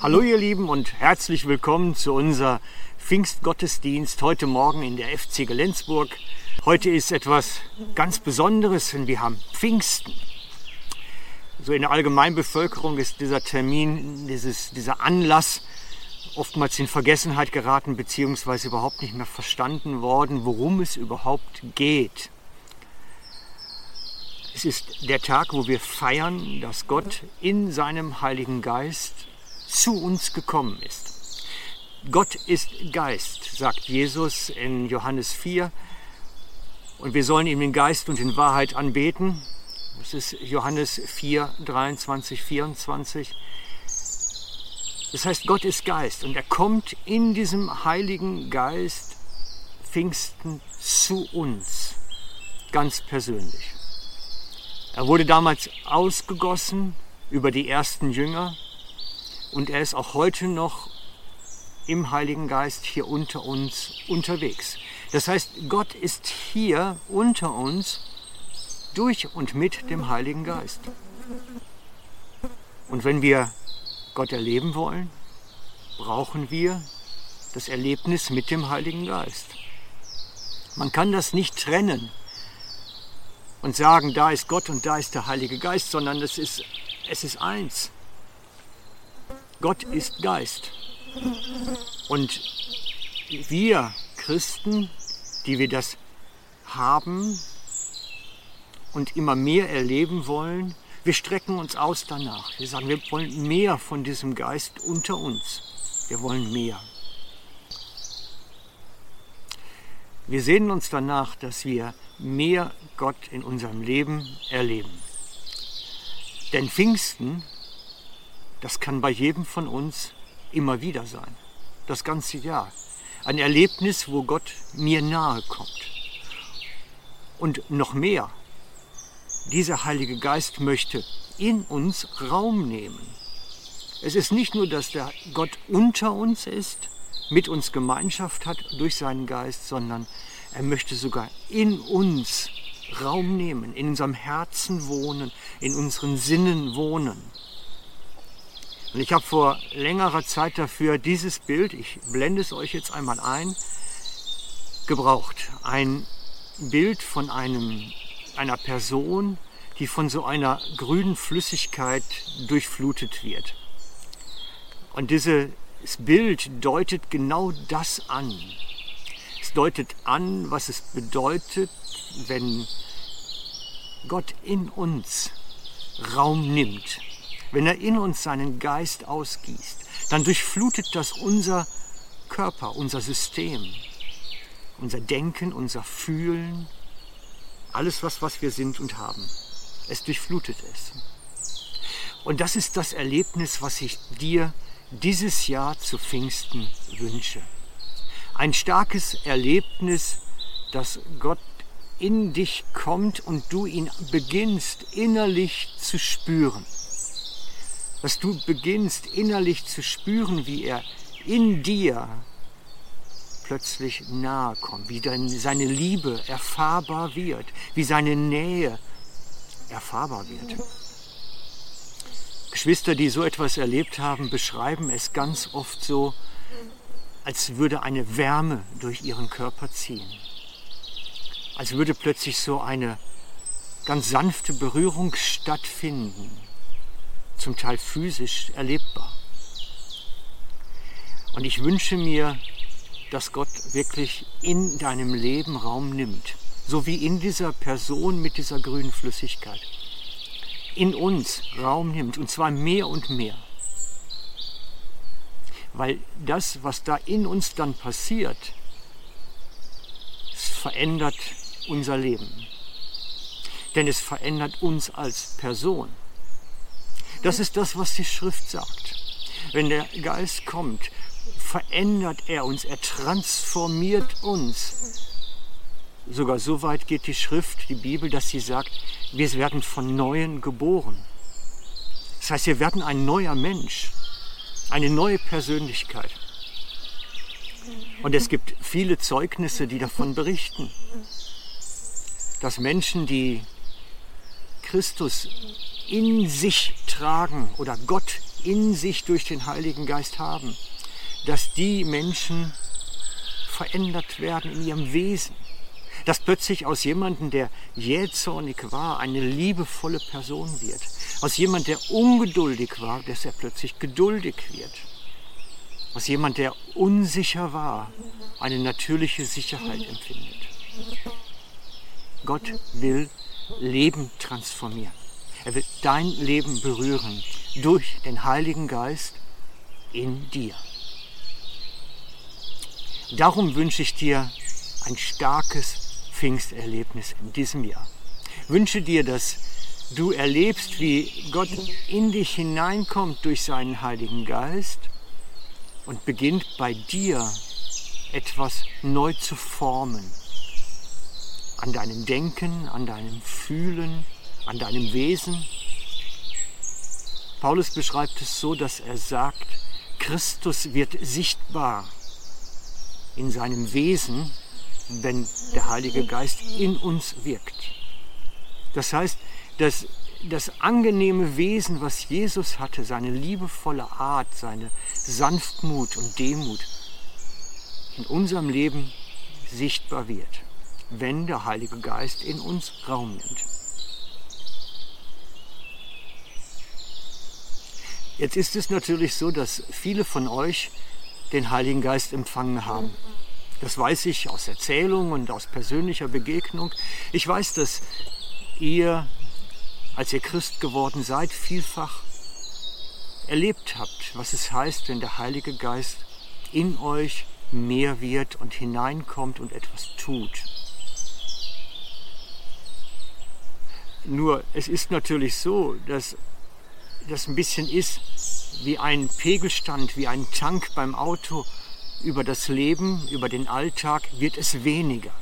Hallo ihr Lieben und herzlich willkommen zu unser Pfingstgottesdienst heute Morgen in der FC Gelenzburg. Heute ist etwas ganz Besonderes, denn wir haben Pfingsten. So in der Allgemeinbevölkerung ist dieser Termin, dieses, dieser Anlass oftmals in Vergessenheit geraten beziehungsweise überhaupt nicht mehr verstanden worden, worum es überhaupt geht. Es ist der Tag, wo wir feiern, dass Gott in seinem Heiligen Geist zu uns gekommen ist. Gott ist Geist, sagt Jesus in Johannes 4. Und wir sollen ihm den Geist und in Wahrheit anbeten. Das ist Johannes 4, 23, 24. Das heißt, Gott ist Geist und er kommt in diesem Heiligen Geist Pfingsten zu uns, ganz persönlich. Er wurde damals ausgegossen über die ersten Jünger und er ist auch heute noch im Heiligen Geist hier unter uns unterwegs. Das heißt, Gott ist hier unter uns durch und mit dem Heiligen Geist. Und wenn wir Gott erleben wollen, brauchen wir das Erlebnis mit dem Heiligen Geist. Man kann das nicht trennen und sagen, da ist Gott und da ist der Heilige Geist, sondern es ist, es ist eins. Gott ist Geist. Und wir Christen, die wir das haben und immer mehr erleben wollen, wir strecken uns aus danach. Wir sagen, wir wollen mehr von diesem Geist unter uns. Wir wollen mehr. Wir sehnen uns danach, dass wir mehr Gott in unserem Leben erleben. Denn Pfingsten, das kann bei jedem von uns immer wieder sein. Das ganze Jahr. Ein Erlebnis, wo Gott mir nahe kommt. Und noch mehr, dieser Heilige Geist möchte in uns Raum nehmen. Es ist nicht nur, dass der Gott unter uns ist, mit uns Gemeinschaft hat durch seinen Geist, sondern er möchte sogar in uns Raum nehmen, in unserem Herzen wohnen, in unseren Sinnen wohnen. Und ich habe vor längerer Zeit dafür dieses Bild, ich blende es euch jetzt einmal ein, gebraucht. Ein Bild von einem, einer Person, die von so einer grünen Flüssigkeit durchflutet wird. Und dieses Bild deutet genau das an deutet an, was es bedeutet, wenn Gott in uns Raum nimmt, wenn er in uns seinen Geist ausgießt, dann durchflutet das unser Körper, unser System, unser Denken, unser Fühlen, alles, was, was wir sind und haben. Es durchflutet es. Und das ist das Erlebnis, was ich dir dieses Jahr zu Pfingsten wünsche ein starkes Erlebnis, dass Gott in dich kommt und du ihn beginnst innerlich zu spüren. Dass du beginnst innerlich zu spüren, wie er in dir plötzlich nahe kommt, wie seine Liebe erfahrbar wird, wie seine Nähe erfahrbar wird. Geschwister, die so etwas erlebt haben, beschreiben es ganz oft so, als würde eine Wärme durch ihren Körper ziehen. Als würde plötzlich so eine ganz sanfte Berührung stattfinden, zum Teil physisch erlebbar. Und ich wünsche mir, dass Gott wirklich in deinem Leben Raum nimmt, so wie in dieser Person mit dieser grünen Flüssigkeit. In uns Raum nimmt, und zwar mehr und mehr. Weil das, was da in uns dann passiert, verändert unser Leben. Denn es verändert uns als Person. Das ist das, was die Schrift sagt. Wenn der Geist kommt, verändert er uns, er transformiert uns. Sogar so weit geht die Schrift, die Bibel, dass sie sagt, wir werden von Neuen geboren. Das heißt, wir werden ein neuer Mensch eine neue Persönlichkeit. Und es gibt viele Zeugnisse, die davon berichten, dass Menschen, die Christus in sich tragen oder Gott in sich durch den Heiligen Geist haben, dass die Menschen verändert werden in ihrem Wesen. Dass plötzlich aus jemandem, der jähzornig war, eine liebevolle Person wird. Aus jemand, der ungeduldig war, dass er plötzlich geduldig wird. Aus jemand, der unsicher war, eine natürliche Sicherheit empfindet. Gott will Leben transformieren. Er will dein Leben berühren durch den Heiligen Geist in dir. Darum wünsche ich dir ein starkes Pfingsterlebnis in diesem Jahr. Wünsche dir, dass du erlebst, wie Gott in dich hineinkommt durch seinen Heiligen Geist und beginnt bei dir etwas neu zu formen. An deinem Denken, an deinem Fühlen, an deinem Wesen. Paulus beschreibt es so, dass er sagt, Christus wird sichtbar in seinem Wesen, wenn der Heilige Geist in uns wirkt. Das heißt, dass das angenehme Wesen, was Jesus hatte, seine liebevolle Art, seine Sanftmut und Demut in unserem Leben sichtbar wird, wenn der Heilige Geist in uns Raum nimmt. Jetzt ist es natürlich so, dass viele von euch den Heiligen Geist empfangen haben. Das weiß ich aus Erzählung und aus persönlicher Begegnung. Ich weiß, dass ihr, als ihr Christ geworden seid, vielfach erlebt habt, was es heißt, wenn der Heilige Geist in euch mehr wird und hineinkommt und etwas tut. Nur es ist natürlich so, dass das ein bisschen ist wie ein Pegelstand, wie ein Tank beim Auto. Über das Leben, über den Alltag wird es weniger.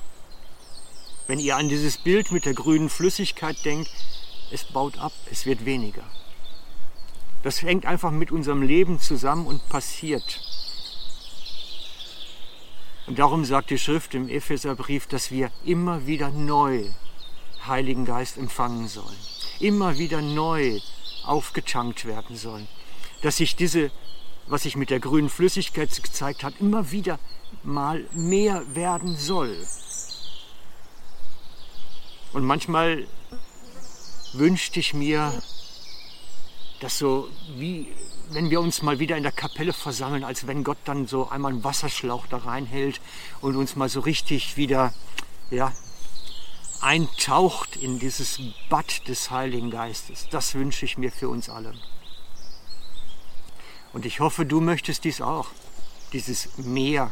Wenn ihr an dieses Bild mit der grünen Flüssigkeit denkt, es baut ab, es wird weniger. Das hängt einfach mit unserem Leben zusammen und passiert. Und darum sagt die Schrift im Epheserbrief, dass wir immer wieder neu Heiligen Geist empfangen sollen. Immer wieder neu aufgetankt werden sollen. Dass sich diese, was sich mit der grünen Flüssigkeit gezeigt hat, immer wieder mal mehr werden soll. Und manchmal wünschte ich mir, dass so wie wenn wir uns mal wieder in der Kapelle versammeln, als wenn Gott dann so einmal einen Wasserschlauch da reinhält und uns mal so richtig wieder ja, eintaucht in dieses Bad des Heiligen Geistes. Das wünsche ich mir für uns alle. Und ich hoffe, du möchtest dies auch, dieses Meer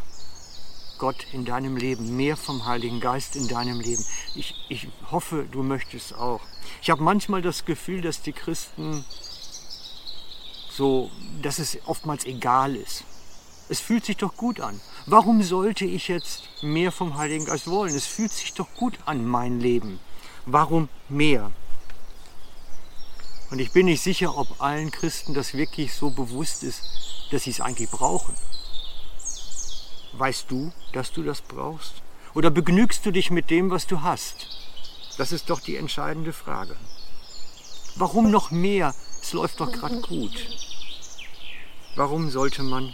Gott in deinem Leben, mehr vom Heiligen Geist in deinem Leben. Ich, ich hoffe, du möchtest auch. Ich habe manchmal das Gefühl, dass die Christen so, dass es oftmals egal ist. Es fühlt sich doch gut an. Warum sollte ich jetzt mehr vom Heiligen Geist wollen? Es fühlt sich doch gut an, mein Leben. Warum mehr? Und ich bin nicht sicher, ob allen Christen das wirklich so bewusst ist, dass sie es eigentlich brauchen. Weißt du, dass du das brauchst? Oder begnügst du dich mit dem, was du hast? Das ist doch die entscheidende Frage. Warum noch mehr? Es läuft doch gerade gut. Warum sollte man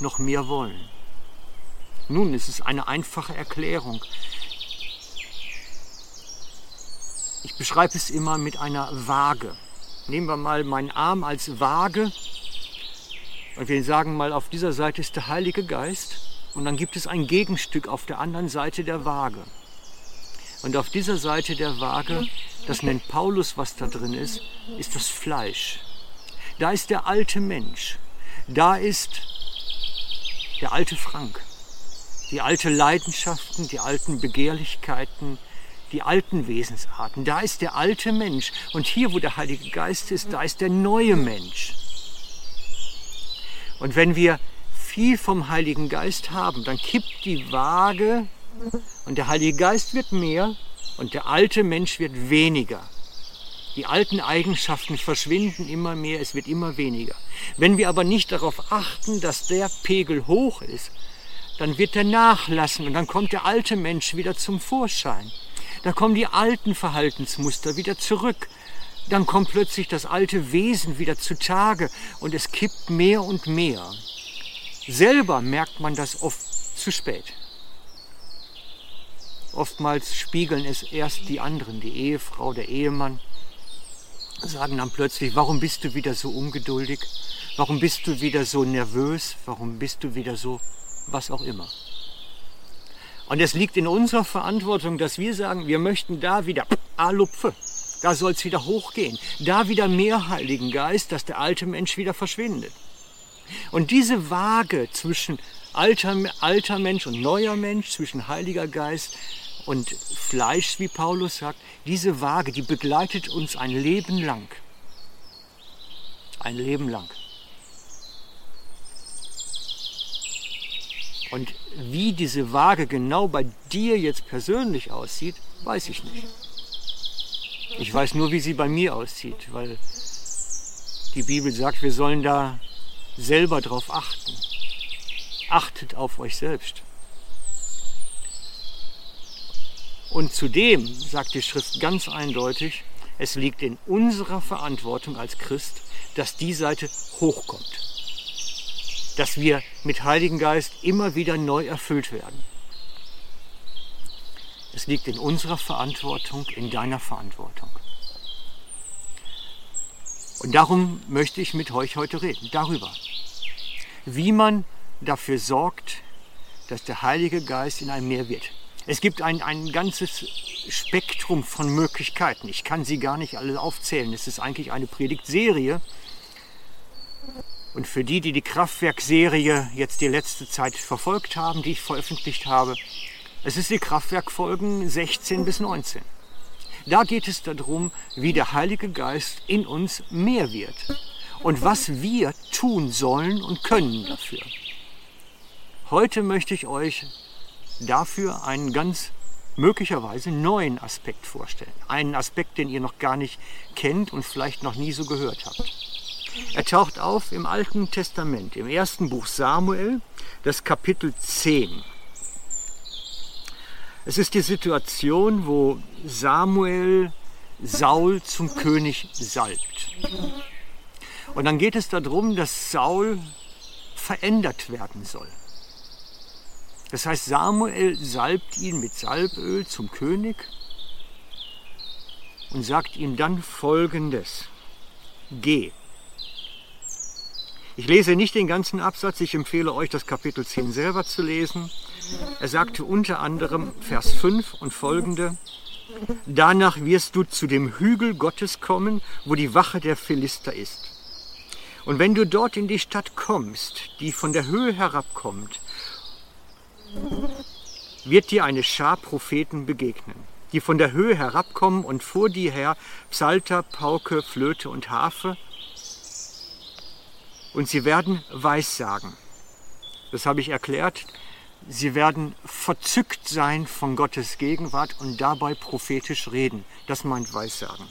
noch mehr wollen? Nun, es ist eine einfache Erklärung. Ich beschreibe es immer mit einer Waage. Nehmen wir mal meinen Arm als Waage und wir sagen mal, auf dieser Seite ist der Heilige Geist und dann gibt es ein Gegenstück auf der anderen Seite der Waage. Und auf dieser Seite der Waage, das nennt Paulus, was da drin ist, ist das Fleisch. Da ist der alte Mensch. Da ist der alte Frank. Die alten Leidenschaften, die alten Begehrlichkeiten, die alten Wesensarten. Da ist der alte Mensch. Und hier, wo der Heilige Geist ist, da ist der neue Mensch. Und wenn wir viel vom Heiligen Geist haben, dann kippt die Waage und der Heilige Geist wird mehr und der alte Mensch wird weniger. Die alten Eigenschaften verschwinden immer mehr, es wird immer weniger. Wenn wir aber nicht darauf achten, dass der Pegel hoch ist, dann wird er nachlassen und dann kommt der alte Mensch wieder zum Vorschein. Da kommen die alten Verhaltensmuster wieder zurück. dann kommt plötzlich das alte Wesen wieder zutage und es kippt mehr und mehr. Selber merkt man das oft zu spät. Oftmals spiegeln es erst die anderen, die Ehefrau, der Ehemann, sagen dann plötzlich, warum bist du wieder so ungeduldig? Warum bist du wieder so nervös? Warum bist du wieder so was auch immer? Und es liegt in unserer Verantwortung, dass wir sagen, wir möchten da wieder Alupfe, da soll es wieder hochgehen, da wieder mehr Heiligen Geist, dass der alte Mensch wieder verschwindet. Und diese Waage zwischen alter, alter Mensch und neuer Mensch, zwischen Heiliger Geist und Fleisch, wie Paulus sagt, diese Waage, die begleitet uns ein Leben lang. Ein Leben lang. Und wie diese Waage genau bei dir jetzt persönlich aussieht, weiß ich nicht. Ich weiß nur, wie sie bei mir aussieht, weil die Bibel sagt, wir sollen da selber drauf achten. Achtet auf euch selbst. Und zudem sagt die Schrift ganz eindeutig, es liegt in unserer Verantwortung als Christ, dass die Seite hochkommt. Dass wir mit Heiligen Geist immer wieder neu erfüllt werden. Es liegt in unserer Verantwortung, in deiner Verantwortung. Und darum möchte ich mit euch heute reden, darüber, wie man dafür sorgt, dass der Heilige Geist in einem mehr wird. Es gibt ein, ein ganzes Spektrum von Möglichkeiten. Ich kann sie gar nicht alle aufzählen. Es ist eigentlich eine Predigtserie. Und für die, die die Kraftwerkserie jetzt die letzte Zeit verfolgt haben, die ich veröffentlicht habe, es ist die Kraftwerkfolgen 16 bis 19. Da geht es darum, wie der Heilige Geist in uns mehr wird und was wir tun sollen und können dafür. Heute möchte ich euch dafür einen ganz möglicherweise neuen Aspekt vorstellen. Einen Aspekt, den ihr noch gar nicht kennt und vielleicht noch nie so gehört habt. Er taucht auf im Alten Testament, im ersten Buch Samuel, das Kapitel 10. Es ist die Situation, wo Samuel Saul zum König salbt. Und dann geht es darum, dass Saul verändert werden soll. Das heißt, Samuel salbt ihn mit Salböl zum König und sagt ihm dann Folgendes. Geh. Ich lese nicht den ganzen Absatz, ich empfehle euch das Kapitel 10 selber zu lesen. Er sagte unter anderem Vers 5 und folgende, Danach wirst du zu dem Hügel Gottes kommen, wo die Wache der Philister ist. Und wenn du dort in die Stadt kommst, die von der Höhe herabkommt, wird dir eine Schar Propheten begegnen, die von der Höhe herabkommen und vor dir her Psalter, Pauke, Flöte und Harfe. Und sie werden Weissagen. Das habe ich erklärt. Sie werden verzückt sein von Gottes Gegenwart und dabei prophetisch reden. Das meint Weissagen.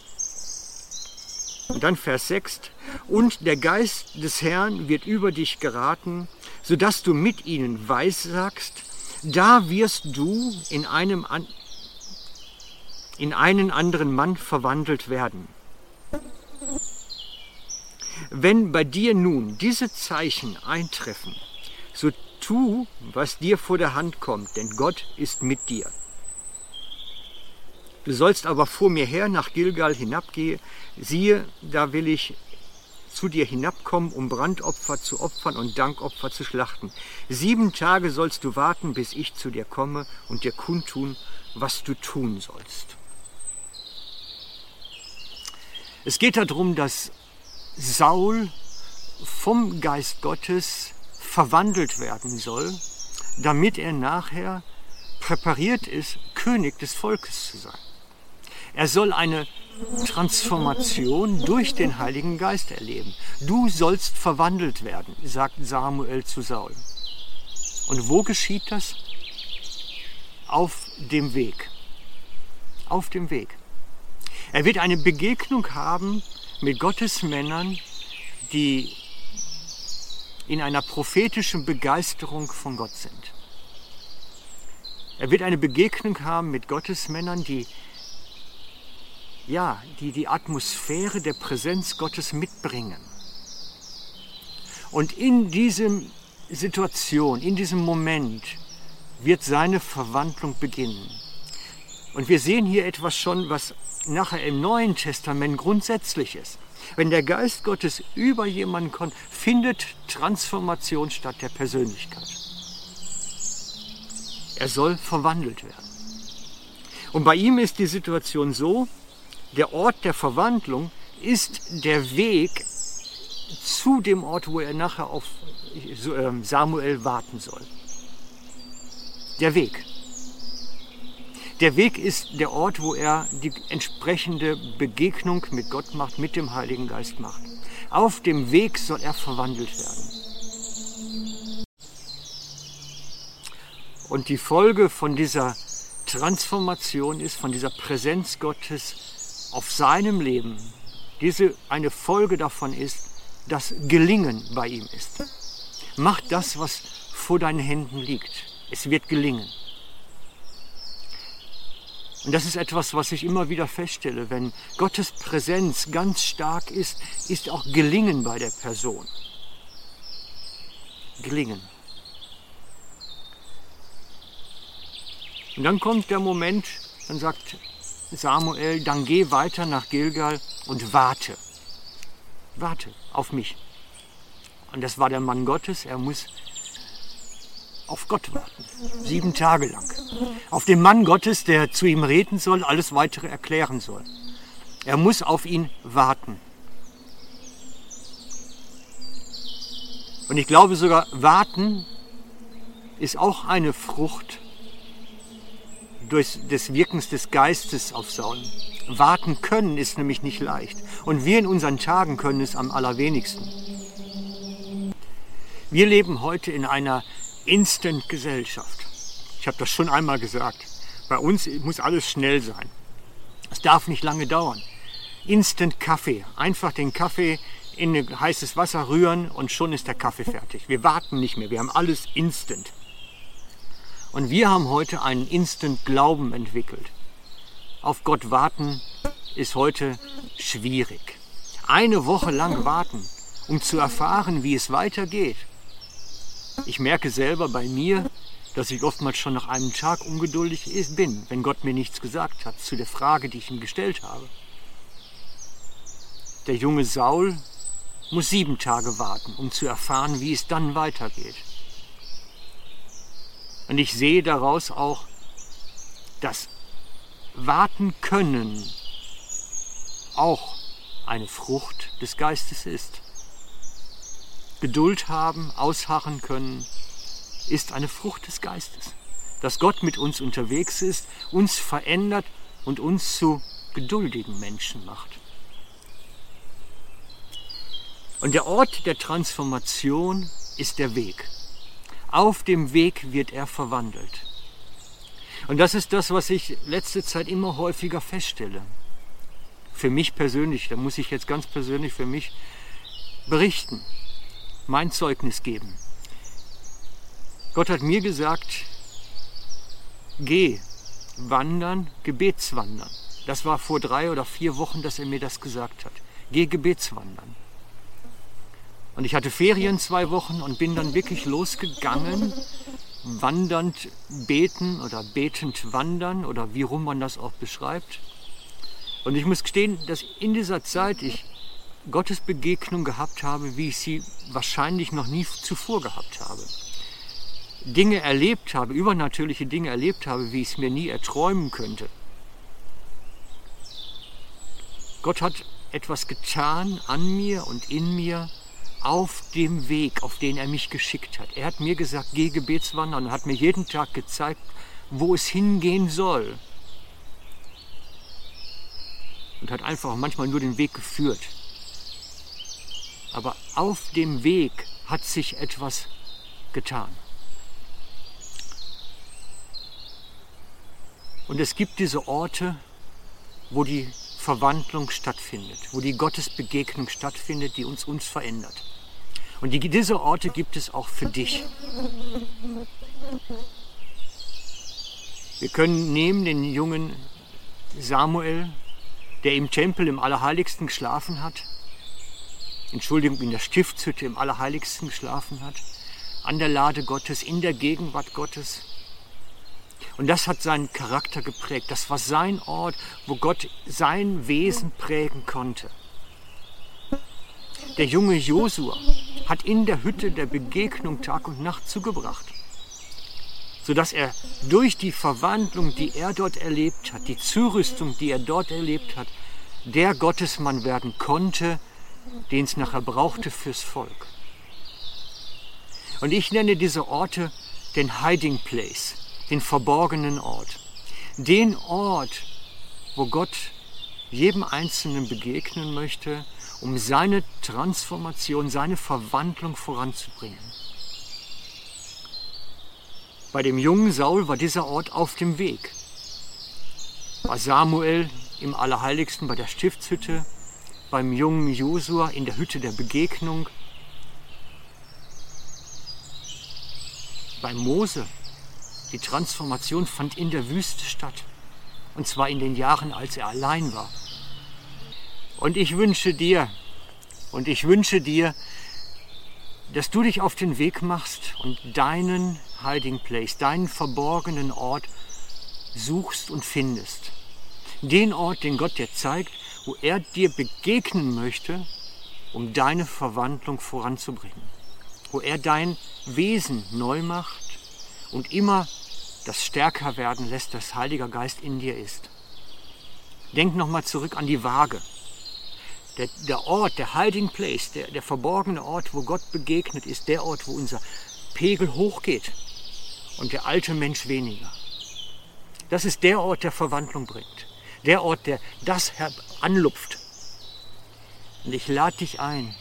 Und dann Vers 6. Und der Geist des Herrn wird über dich geraten, sodass du mit ihnen weissagst da wirst du in, einem, in einen anderen Mann verwandelt werden. Wenn bei dir nun diese Zeichen eintreffen, so tu, was dir vor der Hand kommt, denn Gott ist mit dir. Du sollst aber vor mir her nach Gilgal hinabgehen, siehe, da will ich zu dir hinabkommen, um Brandopfer zu opfern und Dankopfer zu schlachten. Sieben Tage sollst du warten, bis ich zu dir komme und dir kundtun, was du tun sollst. Es geht darum, dass Saul vom Geist Gottes verwandelt werden soll, damit er nachher präpariert ist, König des Volkes zu sein. Er soll eine Transformation durch den Heiligen Geist erleben. Du sollst verwandelt werden, sagt Samuel zu Saul. Und wo geschieht das? Auf dem Weg. Auf dem Weg. Er wird eine Begegnung haben mit Gottes Männern, die in einer prophetischen Begeisterung von Gott sind. Er wird eine Begegnung haben mit Gottes Männern, die ja, die die Atmosphäre der Präsenz Gottes mitbringen. Und in diesem Situation, in diesem Moment wird seine Verwandlung beginnen. Und wir sehen hier etwas schon, was nachher im Neuen Testament grundsätzlich ist. Wenn der Geist Gottes über jemanden kommt, findet Transformation statt der Persönlichkeit. Er soll verwandelt werden. Und bei ihm ist die Situation so, der Ort der Verwandlung ist der Weg zu dem Ort, wo er nachher auf ähm, Samuel warten soll. Der Weg. Der Weg ist der Ort, wo er die entsprechende Begegnung mit Gott macht, mit dem Heiligen Geist macht. Auf dem Weg soll er verwandelt werden. Und die Folge von dieser Transformation ist, von dieser Präsenz Gottes auf seinem Leben, diese eine Folge davon ist, dass Gelingen bei ihm ist. Mach das, was vor deinen Händen liegt. Es wird gelingen. Und das ist etwas, was ich immer wieder feststelle. Wenn Gottes Präsenz ganz stark ist, ist auch Gelingen bei der Person. Gelingen. Und dann kommt der Moment, dann sagt Samuel, dann geh weiter nach Gilgal und warte. Warte auf mich. Und das war der Mann Gottes, er muss auf Gott warten. Sieben Tage lang. Auf den Mann Gottes, der zu ihm reden soll, alles weitere erklären soll. Er muss auf ihn warten. Und ich glaube sogar, warten ist auch eine Frucht durch des Wirkens des Geistes auf Saul. Warten können ist nämlich nicht leicht. Und wir in unseren Tagen können es am allerwenigsten. Wir leben heute in einer Instant-Gesellschaft. Ich habe das schon einmal gesagt. Bei uns muss alles schnell sein. Es darf nicht lange dauern. Instant Kaffee. Einfach den Kaffee in heißes Wasser rühren und schon ist der Kaffee fertig. Wir warten nicht mehr. Wir haben alles instant. Und wir haben heute einen Instant Glauben entwickelt. Auf Gott warten ist heute schwierig. Eine Woche lang warten, um zu erfahren, wie es weitergeht, ich merke selber bei mir, dass ich oftmals schon nach einem Tag ungeduldig bin, wenn Gott mir nichts gesagt hat zu der Frage, die ich ihm gestellt habe. Der junge Saul muss sieben Tage warten, um zu erfahren, wie es dann weitergeht. Und ich sehe daraus auch, dass Warten können auch eine Frucht des Geistes ist. Geduld haben, ausharren können, ist eine Frucht des Geistes. Dass Gott mit uns unterwegs ist, uns verändert und uns zu geduldigen Menschen macht. Und der Ort der Transformation ist der Weg. Auf dem Weg wird er verwandelt. Und das ist das, was ich letzte Zeit immer häufiger feststelle. Für mich persönlich, da muss ich jetzt ganz persönlich für mich berichten mein Zeugnis geben. Gott hat mir gesagt, geh wandern, Gebetswandern. Das war vor drei oder vier Wochen, dass er mir das gesagt hat. Geh Gebetswandern. Und ich hatte Ferien zwei Wochen und bin dann wirklich losgegangen, wandernd beten oder betend wandern oder wie rum man das auch beschreibt. Und ich muss gestehen, dass in dieser Zeit ich Gottesbegegnung gehabt habe, wie ich sie wahrscheinlich noch nie zuvor gehabt habe. Dinge erlebt habe, übernatürliche Dinge erlebt habe, wie ich es mir nie erträumen könnte. Gott hat etwas getan an mir und in mir auf dem Weg, auf den er mich geschickt hat. Er hat mir gesagt, geh Gebetswandern hat mir jeden Tag gezeigt, wo es hingehen soll. Und hat einfach manchmal nur den Weg geführt. Aber auf dem Weg hat sich etwas getan. Und es gibt diese Orte, wo die Verwandlung stattfindet, wo die Gottesbegegnung stattfindet, die uns, uns verändert. Und die, diese Orte gibt es auch für dich. Wir können nehmen den jungen Samuel, der im Tempel im Allerheiligsten geschlafen hat, Entschuldigung, in der Stiftshütte im Allerheiligsten geschlafen hat, an der Lade Gottes, in der Gegenwart Gottes. Und das hat seinen Charakter geprägt. Das war sein Ort, wo Gott sein Wesen prägen konnte. Der junge Josua hat in der Hütte der Begegnung Tag und Nacht zugebracht, sodass er durch die Verwandlung, die er dort erlebt hat, die Zurüstung, die er dort erlebt hat, der Gottesmann werden konnte, den es nachher brauchte fürs Volk. Und ich nenne diese Orte den Hiding Place, den verborgenen Ort. Den Ort, wo Gott jedem Einzelnen begegnen möchte, um seine Transformation, seine Verwandlung voranzubringen. Bei dem jungen Saul war dieser Ort auf dem Weg. Bei Samuel im Allerheiligsten, bei der Stiftshütte, beim jungen Josua in der Hütte der Begegnung, bei Mose. Die Transformation fand in der Wüste statt. Und zwar in den Jahren, als er allein war. Und ich wünsche dir, und ich wünsche dir, dass du dich auf den Weg machst und deinen Hiding Place, deinen verborgenen Ort suchst und findest. Den Ort, den Gott dir zeigt, wo er dir begegnen möchte, um deine Verwandlung voranzubringen. Wo er dein Wesen neu macht und immer das stärker werden lässt, das Heiliger Geist in dir ist. Denk nochmal zurück an die Waage. Der, der, Ort, der Hiding Place, der, der verborgene Ort, wo Gott begegnet, ist der Ort, wo unser Pegel hochgeht und der alte Mensch weniger. Das ist der Ort, der Verwandlung bringt. Der Ort, der das anlupft. Und ich lade dich ein.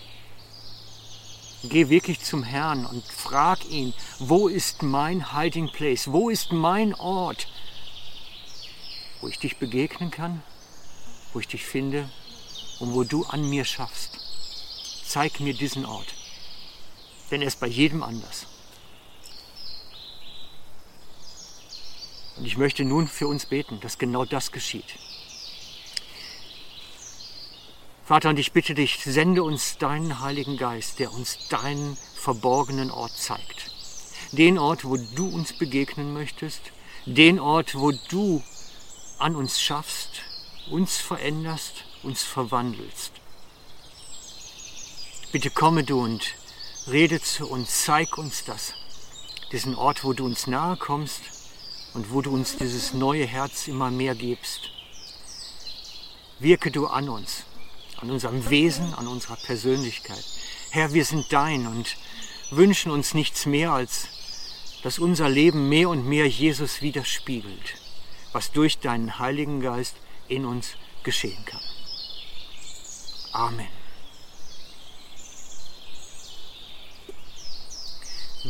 Geh wirklich zum Herrn und frag ihn, wo ist mein Hiding Place? Wo ist mein Ort, wo ich dich begegnen kann, wo ich dich finde und wo du an mir schaffst? Zeig mir diesen Ort, denn er ist bei jedem anders. Und ich möchte nun für uns beten, dass genau das geschieht. Vater, und ich bitte dich, sende uns deinen Heiligen Geist, der uns deinen verborgenen Ort zeigt. Den Ort, wo du uns begegnen möchtest, den Ort, wo du an uns schaffst, uns veränderst, uns verwandelst. Bitte komme du und rede zu uns, zeig uns das, diesen Ort, wo du uns nahe kommst und wo du uns dieses neue Herz immer mehr gibst. Wirke du an uns an unserem Wesen, an unserer Persönlichkeit. Herr, wir sind dein und wünschen uns nichts mehr, als dass unser Leben mehr und mehr Jesus widerspiegelt, was durch deinen Heiligen Geist in uns geschehen kann. Amen.